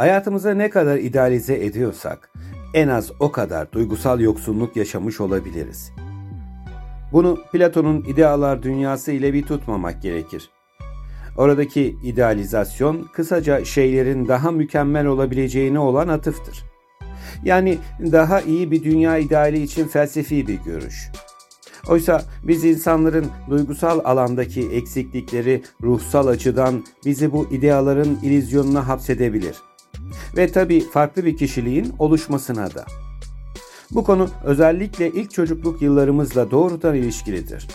Hayatımıza ne kadar idealize ediyorsak en az o kadar duygusal yoksunluk yaşamış olabiliriz. Bunu Platon'un idealar dünyası ile bir tutmamak gerekir. Oradaki idealizasyon kısaca şeylerin daha mükemmel olabileceğine olan atıftır. Yani daha iyi bir dünya ideali için felsefi bir görüş. Oysa biz insanların duygusal alandaki eksiklikleri ruhsal açıdan bizi bu ideaların ilizyonuna hapsedebilir. Ve tabi farklı bir kişiliğin oluşmasına da. Bu konu özellikle ilk çocukluk yıllarımızla doğrudan ilişkilidir.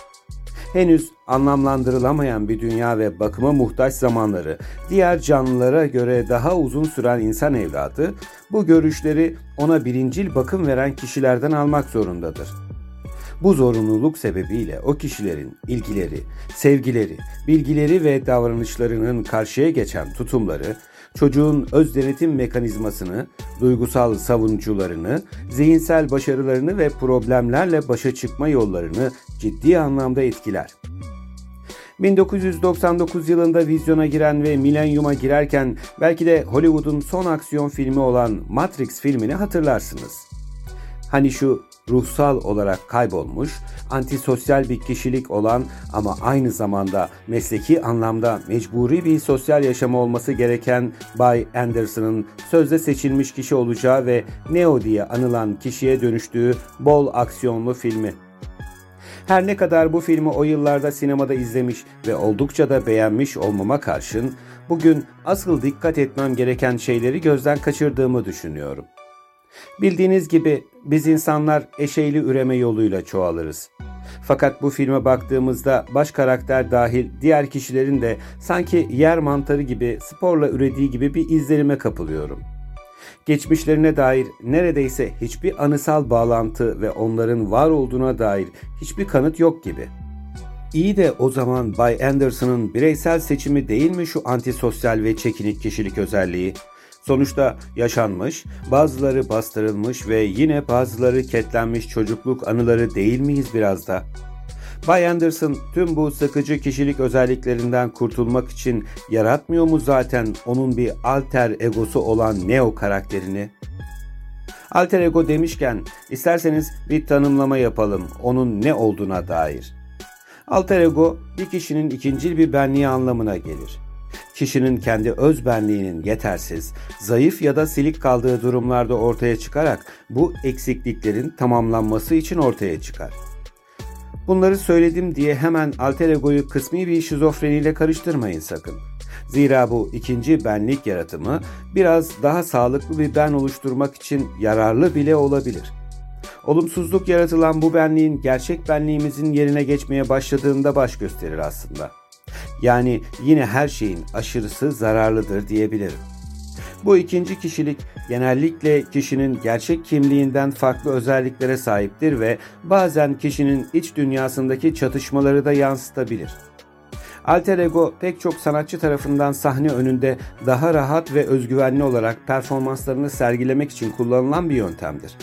Henüz anlamlandırılamayan bir dünya ve bakıma muhtaç zamanları diğer canlılara göre daha uzun süren insan evladı bu görüşleri ona birincil bakım veren kişilerden almak zorundadır. Bu zorunluluk sebebiyle o kişilerin ilgileri, sevgileri, bilgileri ve davranışlarının karşıya geçen tutumları çocuğun öz denetim mekanizmasını, duygusal savunucularını, zihinsel başarılarını ve problemlerle başa çıkma yollarını ciddi anlamda etkiler. 1999 yılında vizyona giren ve milenyuma girerken belki de Hollywood'un son aksiyon filmi olan Matrix filmini hatırlarsınız. Hani şu ruhsal olarak kaybolmuş, antisosyal bir kişilik olan ama aynı zamanda mesleki anlamda mecburi bir sosyal yaşamı olması gereken Bay Anderson'ın sözde seçilmiş kişi olacağı ve Neo diye anılan kişiye dönüştüğü bol aksiyonlu filmi. Her ne kadar bu filmi o yıllarda sinemada izlemiş ve oldukça da beğenmiş olmama karşın bugün asıl dikkat etmem gereken şeyleri gözden kaçırdığımı düşünüyorum. Bildiğiniz gibi biz insanlar eşeyli üreme yoluyla çoğalırız. Fakat bu filme baktığımızda baş karakter dahil diğer kişilerin de sanki yer mantarı gibi sporla ürediği gibi bir izlenime kapılıyorum. Geçmişlerine dair neredeyse hiçbir anısal bağlantı ve onların var olduğuna dair hiçbir kanıt yok gibi. İyi de o zaman Bay Anderson'ın bireysel seçimi değil mi şu antisosyal ve çekinik kişilik özelliği? Sonuçta yaşanmış, bazıları bastırılmış ve yine bazıları ketlenmiş çocukluk anıları değil miyiz biraz da? Bay Anderson tüm bu sıkıcı kişilik özelliklerinden kurtulmak için yaratmıyor mu zaten onun bir alter egosu olan Neo karakterini? Alter ego demişken isterseniz bir tanımlama yapalım onun ne olduğuna dair. Alter ego bir kişinin ikincil bir benliği anlamına gelir kişinin kendi öz benliğinin yetersiz, zayıf ya da silik kaldığı durumlarda ortaya çıkarak bu eksikliklerin tamamlanması için ortaya çıkar. Bunları söyledim diye hemen alter egoyu kısmi bir şizofreniyle karıştırmayın sakın. Zira bu ikinci benlik yaratımı biraz daha sağlıklı bir ben oluşturmak için yararlı bile olabilir. Olumsuzluk yaratılan bu benliğin gerçek benliğimizin yerine geçmeye başladığında baş gösterir aslında. Yani yine her şeyin aşırısı zararlıdır diyebilirim. Bu ikinci kişilik genellikle kişinin gerçek kimliğinden farklı özelliklere sahiptir ve bazen kişinin iç dünyasındaki çatışmaları da yansıtabilir. Alter ego pek çok sanatçı tarafından sahne önünde daha rahat ve özgüvenli olarak performanslarını sergilemek için kullanılan bir yöntemdir.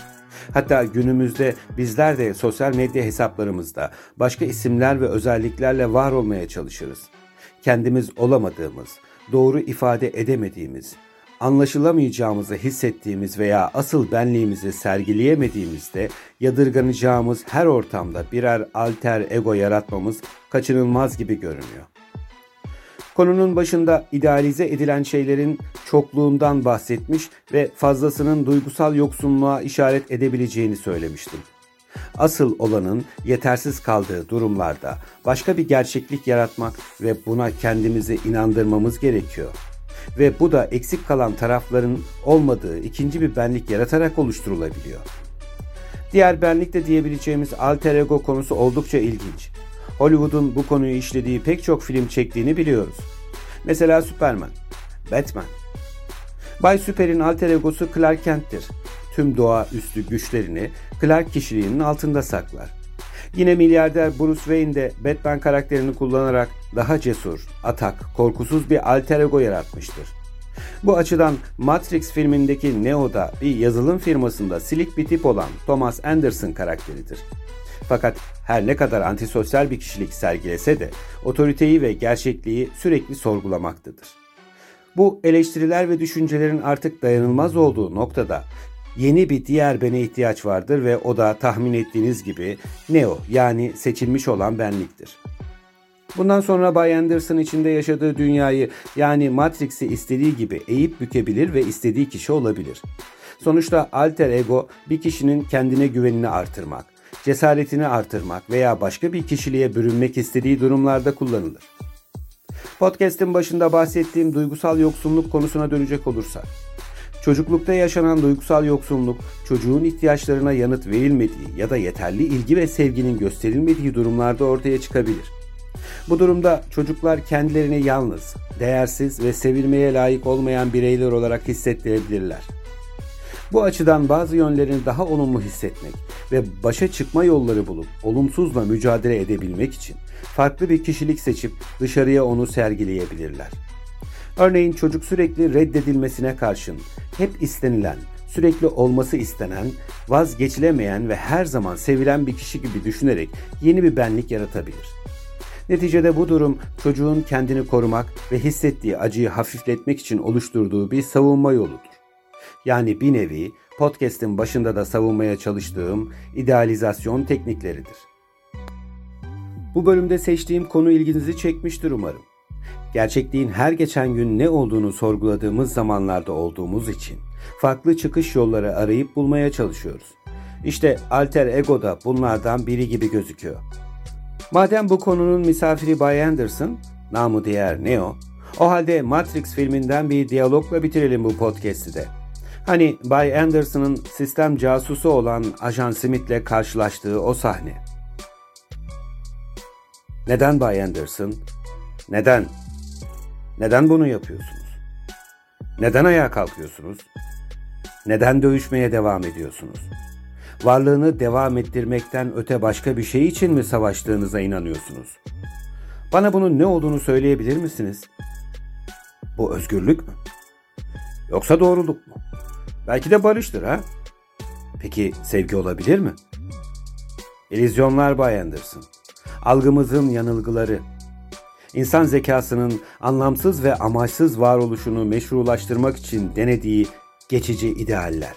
Hatta günümüzde bizler de sosyal medya hesaplarımızda başka isimler ve özelliklerle var olmaya çalışırız kendimiz olamadığımız, doğru ifade edemediğimiz, anlaşılamayacağımızı hissettiğimiz veya asıl benliğimizi sergileyemediğimizde yadırganacağımız her ortamda birer alter ego yaratmamız kaçınılmaz gibi görünüyor. Konunun başında idealize edilen şeylerin çokluğundan bahsetmiş ve fazlasının duygusal yoksunluğa işaret edebileceğini söylemiştim. Asıl olanın yetersiz kaldığı durumlarda başka bir gerçeklik yaratmak ve buna kendimizi inandırmamız gerekiyor. Ve bu da eksik kalan tarafların olmadığı ikinci bir benlik yaratarak oluşturulabiliyor. Diğer benlik de diyebileceğimiz alter ego konusu oldukça ilginç. Hollywood'un bu konuyu işlediği pek çok film çektiğini biliyoruz. Mesela Superman, Batman. Bay Super'in alter egosu Clark Kent'tir tüm doğa üstü güçlerini Clark kişiliğinin altında saklar. Yine milyarder Bruce Wayne de Batman karakterini kullanarak daha cesur, atak, korkusuz bir alter ego yaratmıştır. Bu açıdan Matrix filmindeki Neo da bir yazılım firmasında silik bir tip olan Thomas Anderson karakteridir. Fakat her ne kadar antisosyal bir kişilik sergilese de otoriteyi ve gerçekliği sürekli sorgulamaktadır. Bu eleştiriler ve düşüncelerin artık dayanılmaz olduğu noktada yeni bir diğer bene ihtiyaç vardır ve o da tahmin ettiğiniz gibi Neo yani seçilmiş olan benliktir. Bundan sonra Bay Anderson içinde yaşadığı dünyayı yani Matrix'i istediği gibi eğip bükebilir ve istediği kişi olabilir. Sonuçta alter ego bir kişinin kendine güvenini artırmak, cesaretini artırmak veya başka bir kişiliğe bürünmek istediği durumlarda kullanılır. Podcast'in başında bahsettiğim duygusal yoksunluk konusuna dönecek olursak, çocuklukta yaşanan duygusal yoksunluk, çocuğun ihtiyaçlarına yanıt verilmediği ya da yeterli ilgi ve sevginin gösterilmediği durumlarda ortaya çıkabilir. Bu durumda çocuklar kendilerini yalnız, değersiz ve sevilmeye layık olmayan bireyler olarak hissettirebilirler. Bu açıdan bazı yönlerini daha olumlu hissetmek ve başa çıkma yolları bulup olumsuzla mücadele edebilmek için farklı bir kişilik seçip dışarıya onu sergileyebilirler. Örneğin çocuk sürekli reddedilmesine karşın hep istenilen, sürekli olması istenen, vazgeçilemeyen ve her zaman sevilen bir kişi gibi düşünerek yeni bir benlik yaratabilir. Neticede bu durum çocuğun kendini korumak ve hissettiği acıyı hafifletmek için oluşturduğu bir savunma yoludur. Yani bir nevi podcast'in başında da savunmaya çalıştığım idealizasyon teknikleridir. Bu bölümde seçtiğim konu ilginizi çekmiştir umarım. Gerçekliğin her geçen gün ne olduğunu sorguladığımız zamanlarda olduğumuz için farklı çıkış yolları arayıp bulmaya çalışıyoruz. İşte alter ego da bunlardan biri gibi gözüküyor. Madem bu konunun misafiri Bay Anderson, namı diğer Neo, o halde Matrix filminden bir diyalogla bitirelim bu podcast'i de. Hani Bay Anderson'ın sistem casusu olan Ajan Smith'le karşılaştığı o sahne. Neden Bay Anderson? Neden? Neden bunu yapıyorsunuz? Neden ayağa kalkıyorsunuz? Neden dövüşmeye devam ediyorsunuz? Varlığını devam ettirmekten öte başka bir şey için mi savaştığınıza inanıyorsunuz? Bana bunun ne olduğunu söyleyebilir misiniz? Bu özgürlük mü? Yoksa doğruluk mu? Belki de barıştır ha? Peki sevgi olabilir mi? İllüzyonlar Bay Anderson. Algımızın yanılgıları. İnsan zekasının anlamsız ve amaçsız varoluşunu meşrulaştırmak için denediği geçici idealler.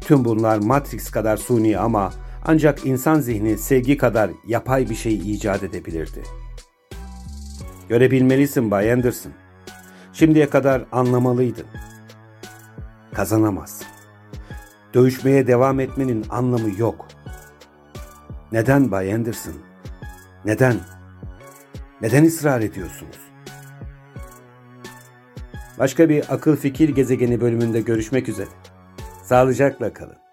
Tüm bunlar Matrix kadar suni ama ancak insan zihni sevgi kadar yapay bir şey icat edebilirdi. Görebilmelisin Bay Anderson. Şimdiye kadar anlamalıydın. Kazanamaz. Dövüşmeye devam etmenin anlamı yok. Neden Bay Anderson? Neden? Neden ısrar ediyorsunuz? Başka bir akıl fikir gezegeni bölümünde görüşmek üzere. Sağlıcakla kalın.